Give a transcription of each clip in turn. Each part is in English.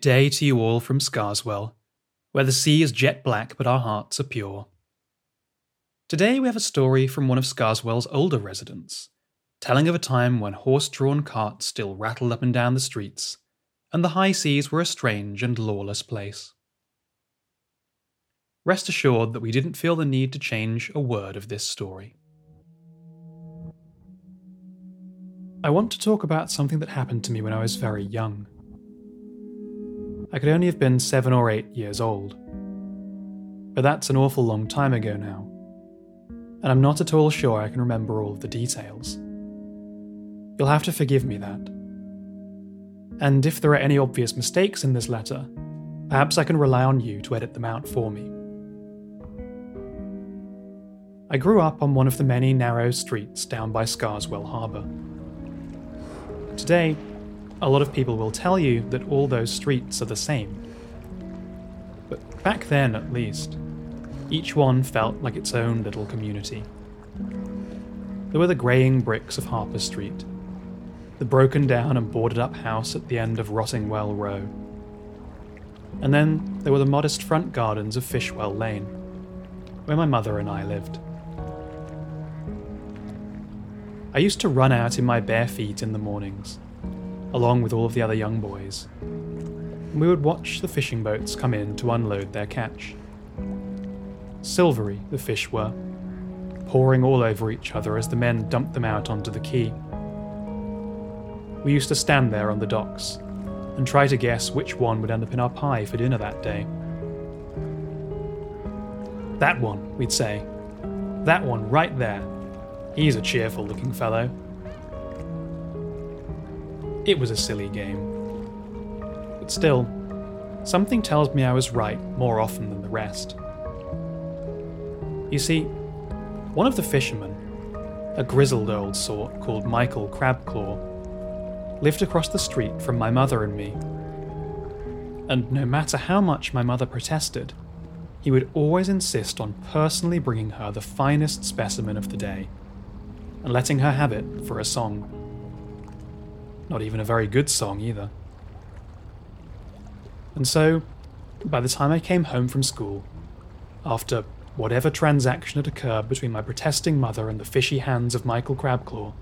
Day to you all from Scarswell, where the sea is jet black but our hearts are pure. Today we have a story from one of Scarswell's older residents, telling of a time when horse drawn carts still rattled up and down the streets, and the high seas were a strange and lawless place. Rest assured that we didn't feel the need to change a word of this story. I want to talk about something that happened to me when I was very young. I could only have been seven or eight years old. But that's an awful long time ago now, and I'm not at all sure I can remember all of the details. You'll have to forgive me that. And if there are any obvious mistakes in this letter, perhaps I can rely on you to edit them out for me. I grew up on one of the many narrow streets down by Scarswell Harbour. Today, a lot of people will tell you that all those streets are the same. But back then, at least, each one felt like its own little community. There were the greying bricks of Harper Street, the broken down and boarded up house at the end of Rottingwell Row. And then there were the modest front gardens of Fishwell Lane, where my mother and I lived. I used to run out in my bare feet in the mornings along with all of the other young boys. We would watch the fishing boats come in to unload their catch. Silvery, the fish were, pouring all over each other as the men dumped them out onto the quay. We used to stand there on the docks and try to guess which one would end up in our pie for dinner that day. That one, we'd say. That one right there. He's a cheerful looking fellow. It was a silly game. But still, something tells me I was right more often than the rest. You see, one of the fishermen, a grizzled old sort called Michael Crabclaw, lived across the street from my mother and me. And no matter how much my mother protested, he would always insist on personally bringing her the finest specimen of the day and letting her have it for a song. Not even a very good song either. And so, by the time I came home from school, after whatever transaction had occurred between my protesting mother and the fishy hands of Michael Crabclaw,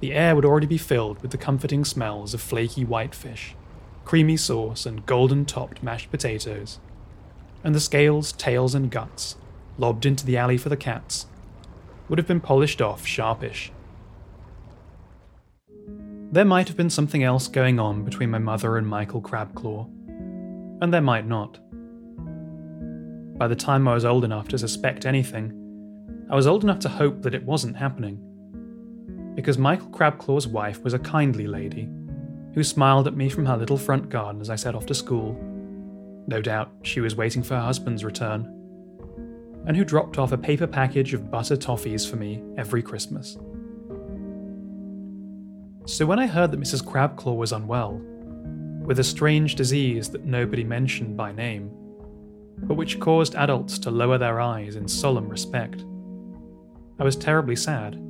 the air would already be filled with the comforting smells of flaky white fish, creamy sauce, and golden topped mashed potatoes, and the scales, tails, and guts, lobbed into the alley for the cats, would have been polished off sharpish there might have been something else going on between my mother and Michael Crabclaw, and there might not. By the time I was old enough to suspect anything, I was old enough to hope that it wasn't happening. Because Michael Crabclaw's wife was a kindly lady who smiled at me from her little front garden as I set off to school. No doubt she was waiting for her husband's return, and who dropped off a paper package of butter toffees for me every Christmas. So when I heard that Mrs. Crabclaw was unwell, with a strange disease that nobody mentioned by name, but which caused adults to lower their eyes in solemn respect, I was terribly sad.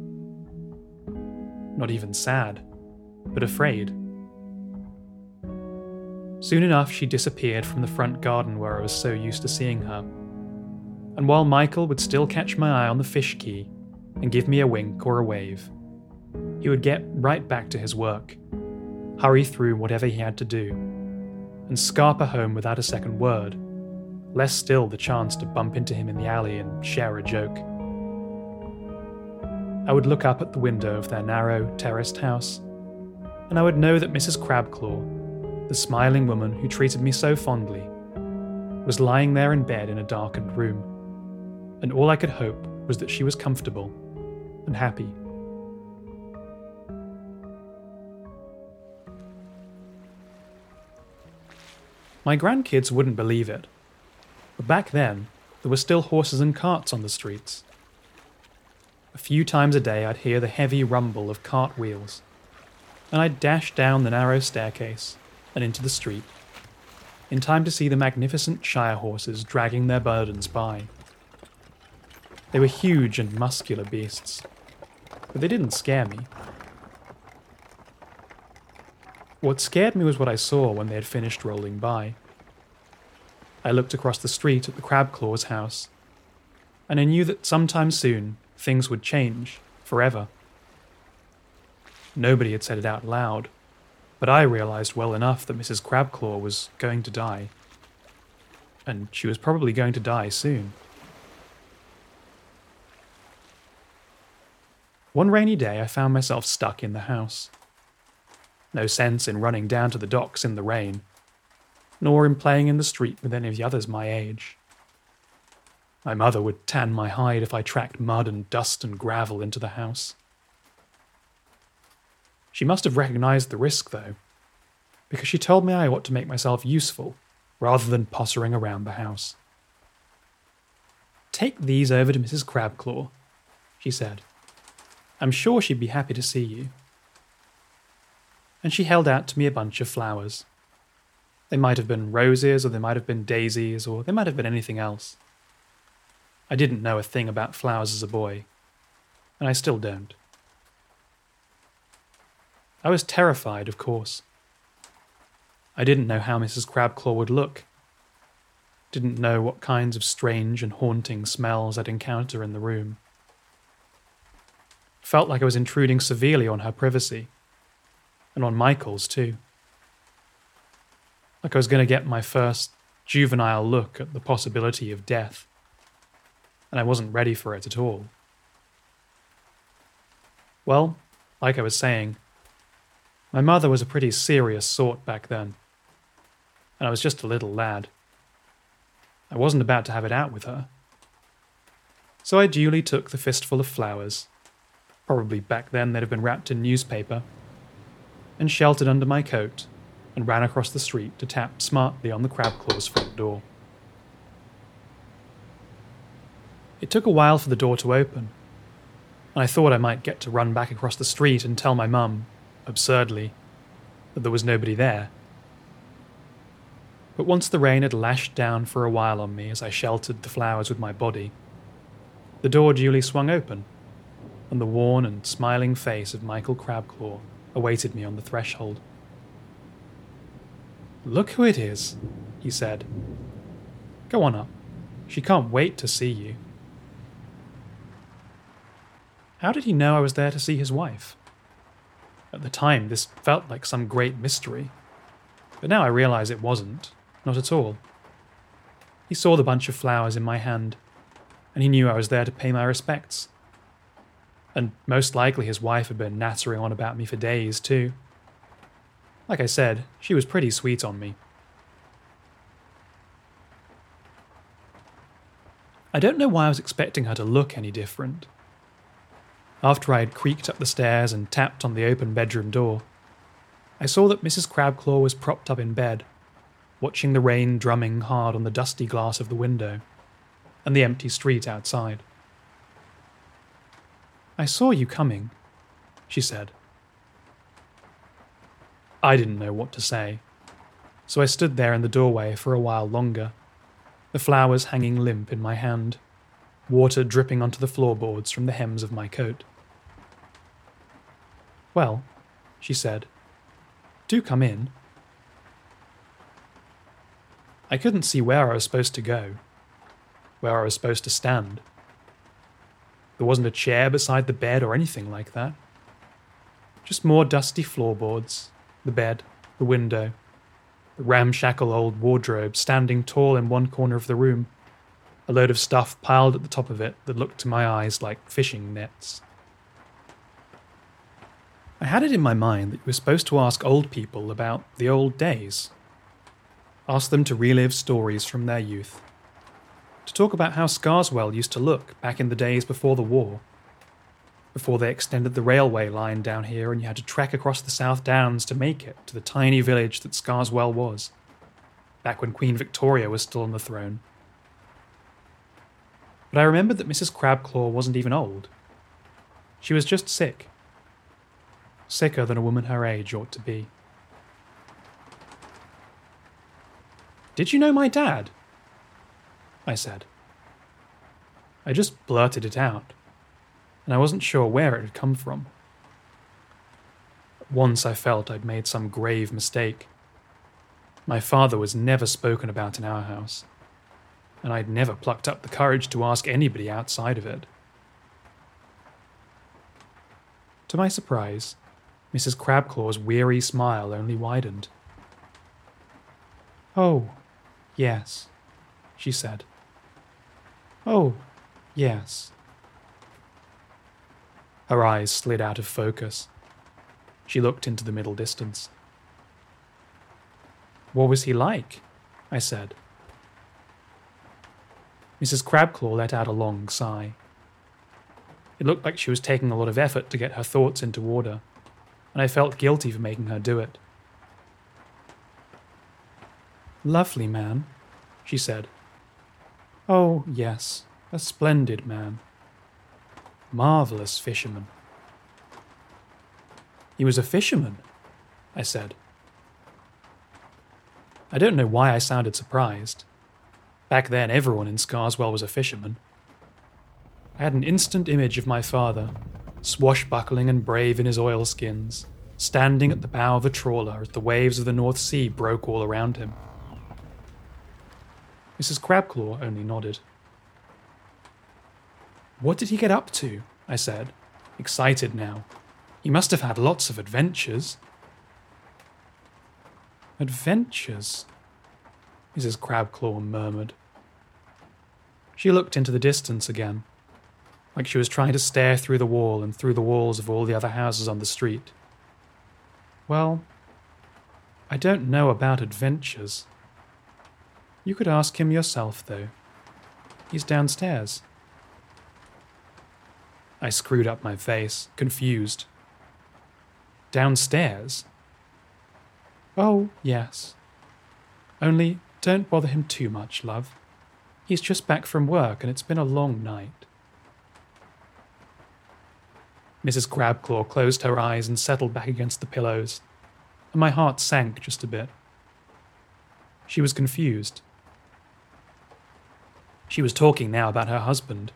Not even sad, but afraid. Soon enough, she disappeared from the front garden where I was so used to seeing her. And while Michael would still catch my eye on the fish quay and give me a wink or a wave, he would get right back to his work, hurry through whatever he had to do, and scarper home without a second word, less still the chance to bump into him in the alley and share a joke. I would look up at the window of their narrow, terraced house, and I would know that Mrs. Crabclaw, the smiling woman who treated me so fondly, was lying there in bed in a darkened room, and all I could hope was that she was comfortable and happy. My grandkids wouldn't believe it. But back then, there were still horses and carts on the streets. A few times a day, I'd hear the heavy rumble of cart wheels, and I'd dash down the narrow staircase and into the street, in time to see the magnificent Shire horses dragging their burdens by. They were huge and muscular beasts, but they didn't scare me. What scared me was what I saw when they had finished rolling by. I looked across the street at the Crabclaw's house, and I knew that sometime soon things would change forever. Nobody had said it out loud, but I realized well enough that Mrs. Crabclaw was going to die. And she was probably going to die soon. One rainy day, I found myself stuck in the house. No sense in running down to the docks in the rain, nor in playing in the street with any of the others my age. My mother would tan my hide if I tracked mud and dust and gravel into the house. She must have recognized the risk, though, because she told me I ought to make myself useful rather than pottering around the house. Take these over to Mrs. Crabclaw, she said. I'm sure she'd be happy to see you. And she held out to me a bunch of flowers. They might have been roses, or they might have been daisies, or they might have been anything else. I didn't know a thing about flowers as a boy, and I still don't. I was terrified, of course. I didn't know how Mrs. Crabclaw would look. Didn't know what kinds of strange and haunting smells I'd encounter in the room. Felt like I was intruding severely on her privacy, and on Michael's too. Like I was going to get my first juvenile look at the possibility of death, and I wasn't ready for it at all. Well, like I was saying, my mother was a pretty serious sort back then, and I was just a little lad. I wasn't about to have it out with her. So I duly took the fistful of flowers, probably back then they'd have been wrapped in newspaper, and sheltered under my coat and ran across the street to tap smartly on the Crabclaw's front door. It took a while for the door to open, and I thought I might get to run back across the street and tell my mum absurdly, that there was nobody there. But once the rain had lashed down for a while on me as I sheltered the flowers with my body, the door duly swung open, and the worn and smiling face of Michael Crabclaw awaited me on the threshold. Look who it is, he said. Go on up. She can't wait to see you. How did he know I was there to see his wife? At the time, this felt like some great mystery. But now I realize it wasn't. Not at all. He saw the bunch of flowers in my hand, and he knew I was there to pay my respects. And most likely his wife had been nattering on about me for days, too. Like I said, she was pretty sweet on me. I don't know why I was expecting her to look any different. After I had creaked up the stairs and tapped on the open bedroom door, I saw that Mrs. Crabclaw was propped up in bed, watching the rain drumming hard on the dusty glass of the window and the empty street outside. I saw you coming, she said. I didn't know what to say, so I stood there in the doorway for a while longer, the flowers hanging limp in my hand, water dripping onto the floorboards from the hems of my coat. Well, she said, do come in. I couldn't see where I was supposed to go, where I was supposed to stand. There wasn't a chair beside the bed or anything like that. Just more dusty floorboards, the bed, the window, the ramshackle old wardrobe standing tall in one corner of the room, a load of stuff piled at the top of it that looked to my eyes like fishing nets. I had it in my mind that you were supposed to ask old people about the old days. Ask them to relive stories from their youth. To talk about how Scarswell used to look back in the days before the war. Before they extended the railway line down here and you had to trek across the South Downs to make it to the tiny village that Scarswell was. Back when Queen Victoria was still on the throne. But I remembered that Mrs. Crabclaw wasn't even old. She was just sick sicker than a woman her age ought to be. Did you know my dad? I said. I just blurted it out, and I wasn't sure where it had come from. Once I felt I'd made some grave mistake. My father was never spoken about in our house, and I'd never plucked up the courage to ask anybody outside of it. To my surprise, Mrs. Crabclaw's weary smile only widened. Oh, yes, she said. Oh, yes. Her eyes slid out of focus. She looked into the middle distance. What was he like? I said. Mrs. Crabclaw let out a long sigh. It looked like she was taking a lot of effort to get her thoughts into order, and I felt guilty for making her do it. Lovely man, she said. Oh, yes, a splendid man. Marvellous fisherman. He was a fisherman, I said. I don't know why I sounded surprised. Back then, everyone in Scarswell was a fisherman. I had an instant image of my father, swashbuckling and brave in his oilskins, standing at the bow of a trawler as the waves of the North Sea broke all around him. Mrs. Crabclaw only nodded. What did he get up to? I said, excited now. He must have had lots of adventures. Adventures? Mrs. Crabclaw murmured. She looked into the distance again, like she was trying to stare through the wall and through the walls of all the other houses on the street. Well, I don't know about adventures. You could ask him yourself, though. He's downstairs. I screwed up my face, confused. Downstairs? Oh, yes. Only don't bother him too much, love. He's just back from work and it's been a long night. Mrs. Crabclaw closed her eyes and settled back against the pillows, and my heart sank just a bit. She was confused. She was talking now about her husband,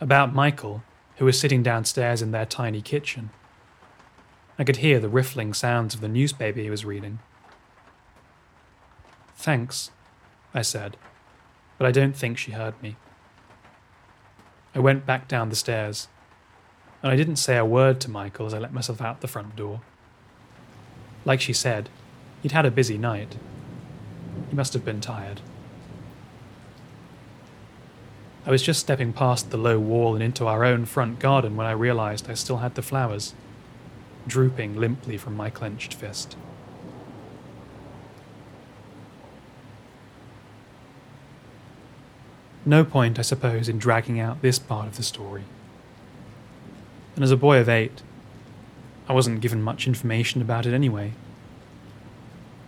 about Michael, who was sitting downstairs in their tiny kitchen. I could hear the riffling sounds of the newspaper he was reading. Thanks, I said, but I don't think she heard me. I went back down the stairs, and I didn't say a word to Michael as I let myself out the front door. Like she said, he'd had a busy night. He must have been tired. I was just stepping past the low wall and into our own front garden when I realized I still had the flowers, drooping limply from my clenched fist. No point, I suppose, in dragging out this part of the story. And as a boy of eight, I wasn't given much information about it anyway.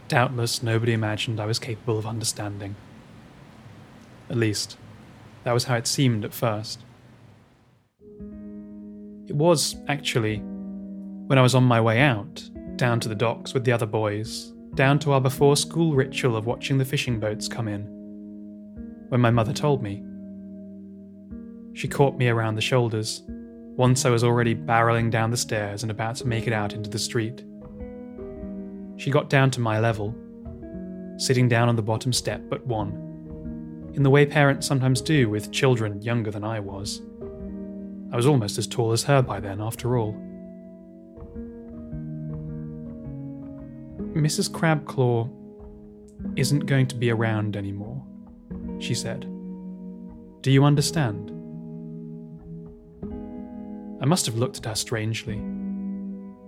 Doubtless nobody imagined I was capable of understanding. At least, that was how it seemed at first. It was, actually, when I was on my way out, down to the docks with the other boys, down to our before school ritual of watching the fishing boats come in when my mother told me. She caught me around the shoulders, once I was already barreling down the stairs and about to make it out into the street. She got down to my level, sitting down on the bottom step but one, in the way parents sometimes do with children younger than I was. I was almost as tall as her by then, after all. Mrs. Crabclaw isn't going to be around anymore she said. Do you understand? I must have looked at her strangely.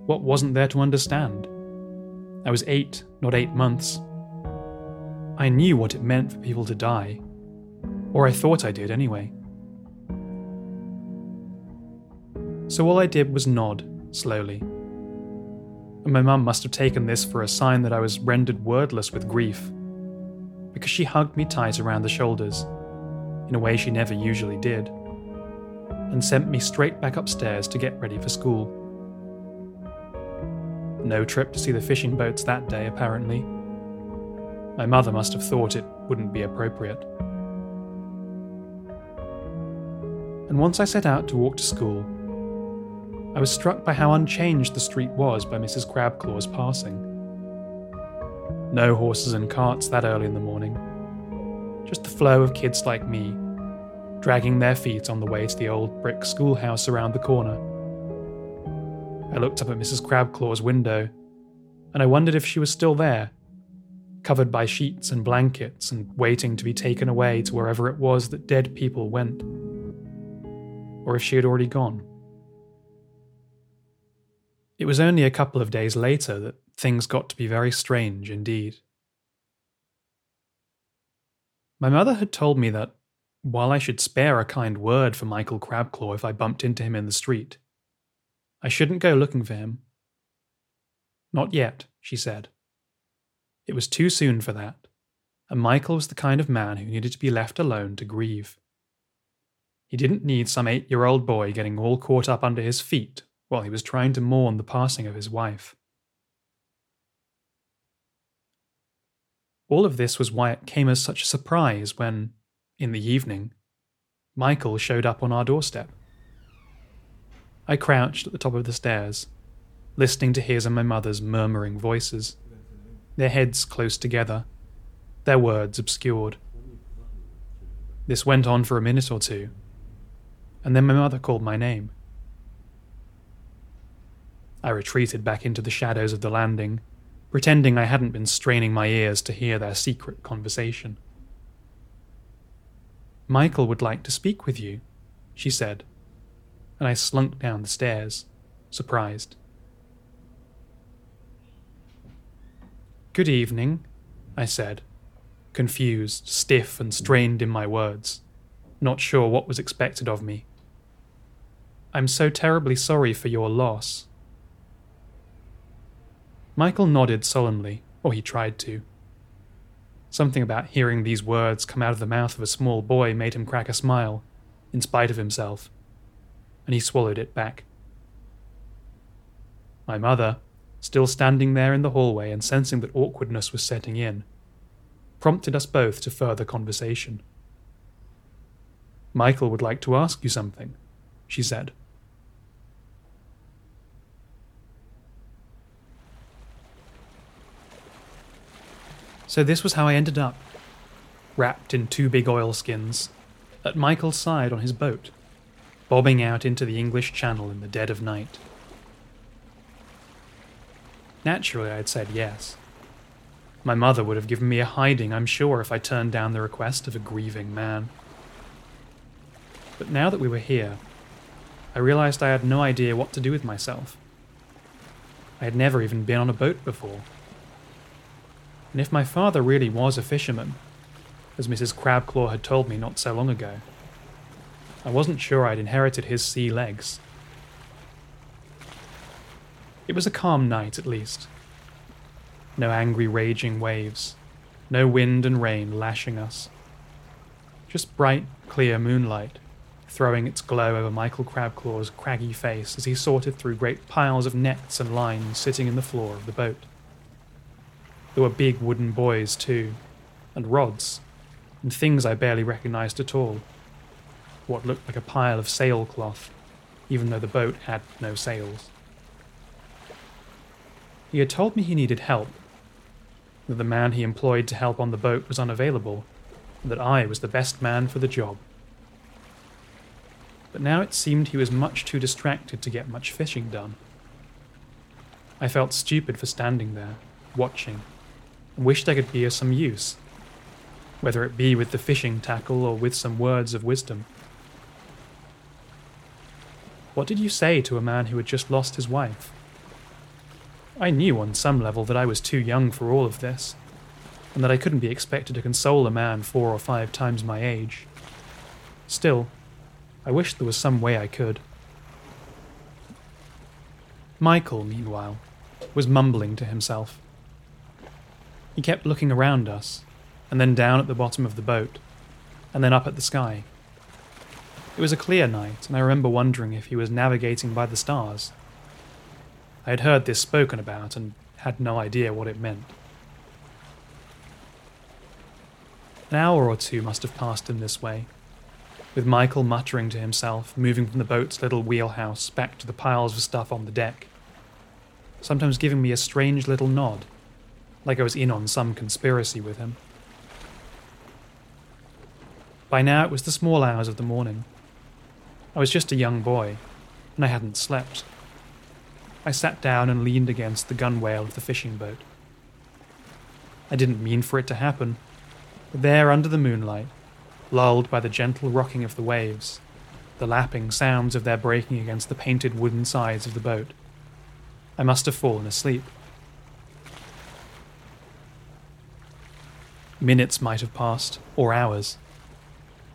What wasn't there to understand? I was eight, not eight months. I knew what it meant for people to die. Or I thought I did, anyway. So all I did was nod, slowly. And my mum must have taken this for a sign that I was rendered wordless with grief because she hugged me tight around the shoulders, in a way she never usually did, and sent me straight back upstairs to get ready for school. No trip to see the fishing boats that day, apparently. My mother must have thought it wouldn't be appropriate. And once I set out to walk to school, I was struck by how unchanged the street was by Mrs. Crabclaw's passing. No horses and carts that early in the morning. Just the flow of kids like me, dragging their feet on the way to the old brick schoolhouse around the corner. I looked up at Mrs. Crabclaw's window, and I wondered if she was still there, covered by sheets and blankets and waiting to be taken away to wherever it was that dead people went. Or if she had already gone. It was only a couple of days later that things got to be very strange indeed. My mother had told me that, while I should spare a kind word for Michael Crabclaw if I bumped into him in the street, I shouldn't go looking for him. Not yet, she said. It was too soon for that, and Michael was the kind of man who needed to be left alone to grieve. He didn't need some eight year old boy getting all caught up under his feet while he was trying to mourn the passing of his wife. All of this was why it came as such a surprise when, in the evening, Michael showed up on our doorstep. I crouched at the top of the stairs, listening to his and my mother's murmuring voices, their heads close together, their words obscured. This went on for a minute or two, and then my mother called my name. I retreated back into the shadows of the landing, pretending I hadn't been straining my ears to hear their secret conversation. Michael would like to speak with you, she said, and I slunk down the stairs, surprised. Good evening, I said, confused, stiff, and strained in my words, not sure what was expected of me. I'm so terribly sorry for your loss. Michael nodded solemnly, or he tried to. Something about hearing these words come out of the mouth of a small boy made him crack a smile, in spite of himself, and he swallowed it back. My mother, still standing there in the hallway and sensing that awkwardness was setting in, prompted us both to further conversation. Michael would like to ask you something, she said. So this was how I ended up, wrapped in two big oilskins, at Michael's side on his boat, bobbing out into the English Channel in the dead of night. Naturally, I had said yes. My mother would have given me a hiding, I'm sure, if I turned down the request of a grieving man. But now that we were here, I realized I had no idea what to do with myself. I had never even been on a boat before and if my father really was a fisherman, as Mrs. Crabclaw had told me not so long ago, I wasn't sure I'd inherited his sea legs. It was a calm night, at least. No angry, raging waves, no wind and rain lashing us. Just bright, clear moonlight throwing its glow over Michael Crabclaw's craggy face as he sorted through great piles of nets and lines sitting in the floor of the boat. There were big wooden buoys, too, and rods, and things I barely recognized at all. What looked like a pile of sailcloth, even though the boat had no sails. He had told me he needed help, that the man he employed to help on the boat was unavailable, and that I was the best man for the job. But now it seemed he was much too distracted to get much fishing done. I felt stupid for standing there, watching, wished I could be of some use, whether it be with the fishing tackle or with some words of wisdom. What did you say to a man who had just lost his wife? I knew on some level that I was too young for all of this, and that I couldn't be expected to console a man four or five times my age. Still, I wished there was some way I could. Michael, meanwhile, was mumbling to himself. He kept looking around us, and then down at the bottom of the boat, and then up at the sky. It was a clear night, and I remember wondering if he was navigating by the stars. I had heard this spoken about and had no idea what it meant. An hour or two must have passed in this way, with Michael muttering to himself, moving from the boat's little wheelhouse back to the piles of stuff on the deck, sometimes giving me a strange little nod, like I was in on some conspiracy with him. By now it was the small hours of the morning. I was just a young boy, and I hadn't slept. I sat down and leaned against the gunwale of the fishing boat. I didn't mean for it to happen, but there under the moonlight, lulled by the gentle rocking of the waves, the lapping sounds of their breaking against the painted wooden sides of the boat, I must have fallen asleep. Minutes might have passed, or hours.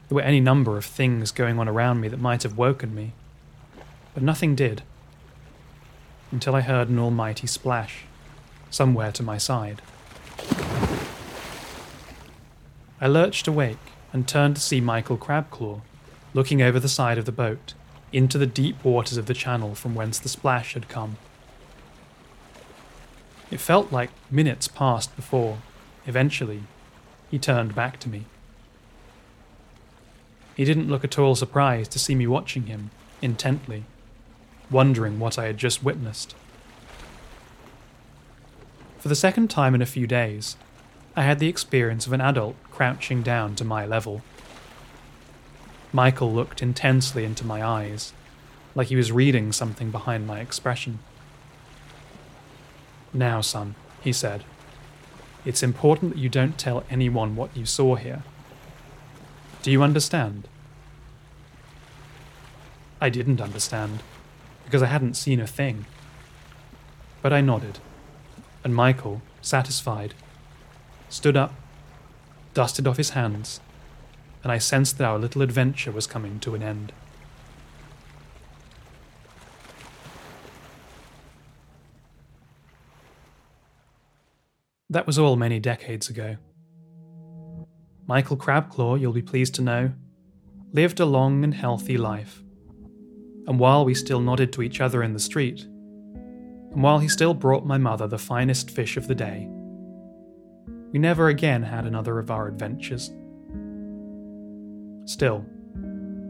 There were any number of things going on around me that might have woken me, but nothing did. Until I heard an almighty splash, somewhere to my side. I lurched awake and turned to see Michael Crabclaw looking over the side of the boat into the deep waters of the channel from whence the splash had come. It felt like minutes passed before, eventually, he turned back to me. He didn't look at all surprised to see me watching him, intently, wondering what I had just witnessed. For the second time in a few days, I had the experience of an adult crouching down to my level. Michael looked intensely into my eyes, like he was reading something behind my expression. Now, son, he said, it's important that you don't tell anyone what you saw here. Do you understand? I didn't understand, because I hadn't seen a thing. But I nodded, and Michael, satisfied, stood up, dusted off his hands, and I sensed that our little adventure was coming to an end. That was all many decades ago. Michael Crabclaw, you'll be pleased to know, lived a long and healthy life. And while we still nodded to each other in the street, and while he still brought my mother the finest fish of the day, we never again had another of our adventures. Still,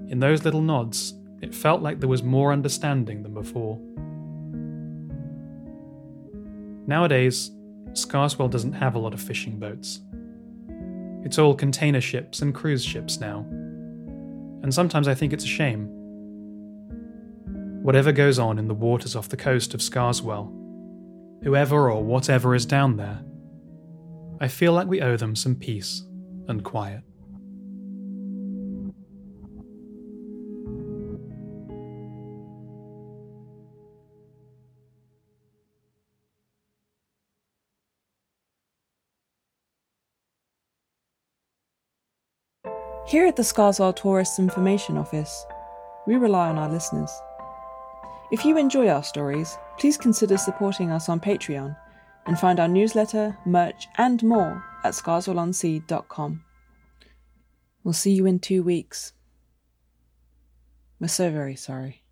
in those little nods, it felt like there was more understanding than before. Nowadays, Scarswell doesn't have a lot of fishing boats. It's all container ships and cruise ships now. And sometimes I think it's a shame. Whatever goes on in the waters off the coast of Scarswell, whoever or whatever is down there, I feel like we owe them some peace and quiet. Here at the Scarswell Tourist Information Office, we rely on our listeners. If you enjoy our stories, please consider supporting us on Patreon and find our newsletter, merch, and more at scarswellonsea.com. We'll see you in two weeks. We're so very sorry.